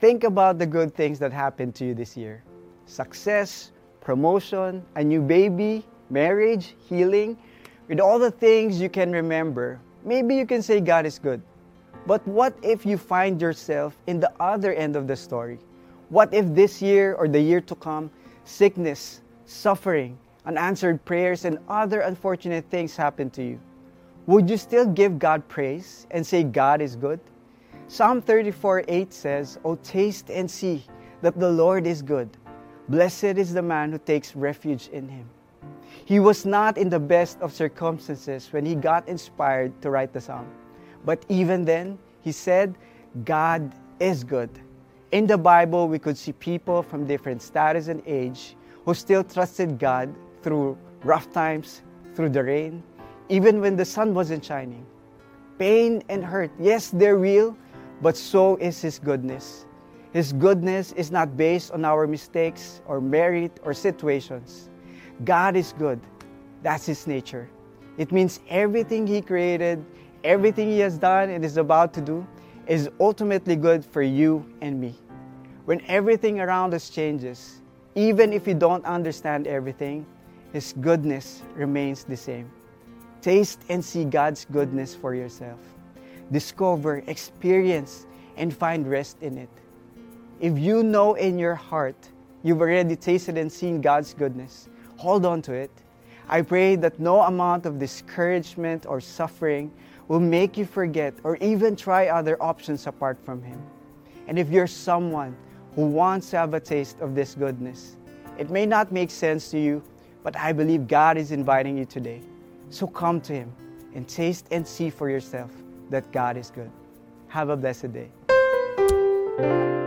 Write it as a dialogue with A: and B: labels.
A: Think about the good things that happened to you this year success, promotion, a new baby, marriage, healing. With all the things you can remember, maybe you can say God is good. But what if you find yourself in the other end of the story? What if this year or the year to come, sickness, suffering, unanswered prayers, and other unfortunate things happen to you? Would you still give God praise and say God is good? Psalm 34 8 says, Oh, taste and see that the Lord is good. Blessed is the man who takes refuge in him. He was not in the best of circumstances when he got inspired to write the psalm. But even then, he said, God is good. In the Bible, we could see people from different status and age who still trusted God through rough times, through the rain, even when the sun wasn't shining. Pain and hurt, yes, they're real, but so is His goodness. His goodness is not based on our mistakes or merit or situations. God is good. That's His nature. It means everything He created, everything He has done and is about to do is ultimately good for you and me. When everything around us changes, even if we don't understand everything, His goodness remains the same. Taste and see God's goodness for yourself. Discover, experience, and find rest in it. If you know in your heart you've already tasted and seen God's goodness, hold on to it. I pray that no amount of discouragement or suffering will make you forget or even try other options apart from Him. And if you're someone who wants to have a taste of this goodness, it may not make sense to you, but I believe God is inviting you today. So come to Him and taste and see for yourself that God is good. Have a blessed day.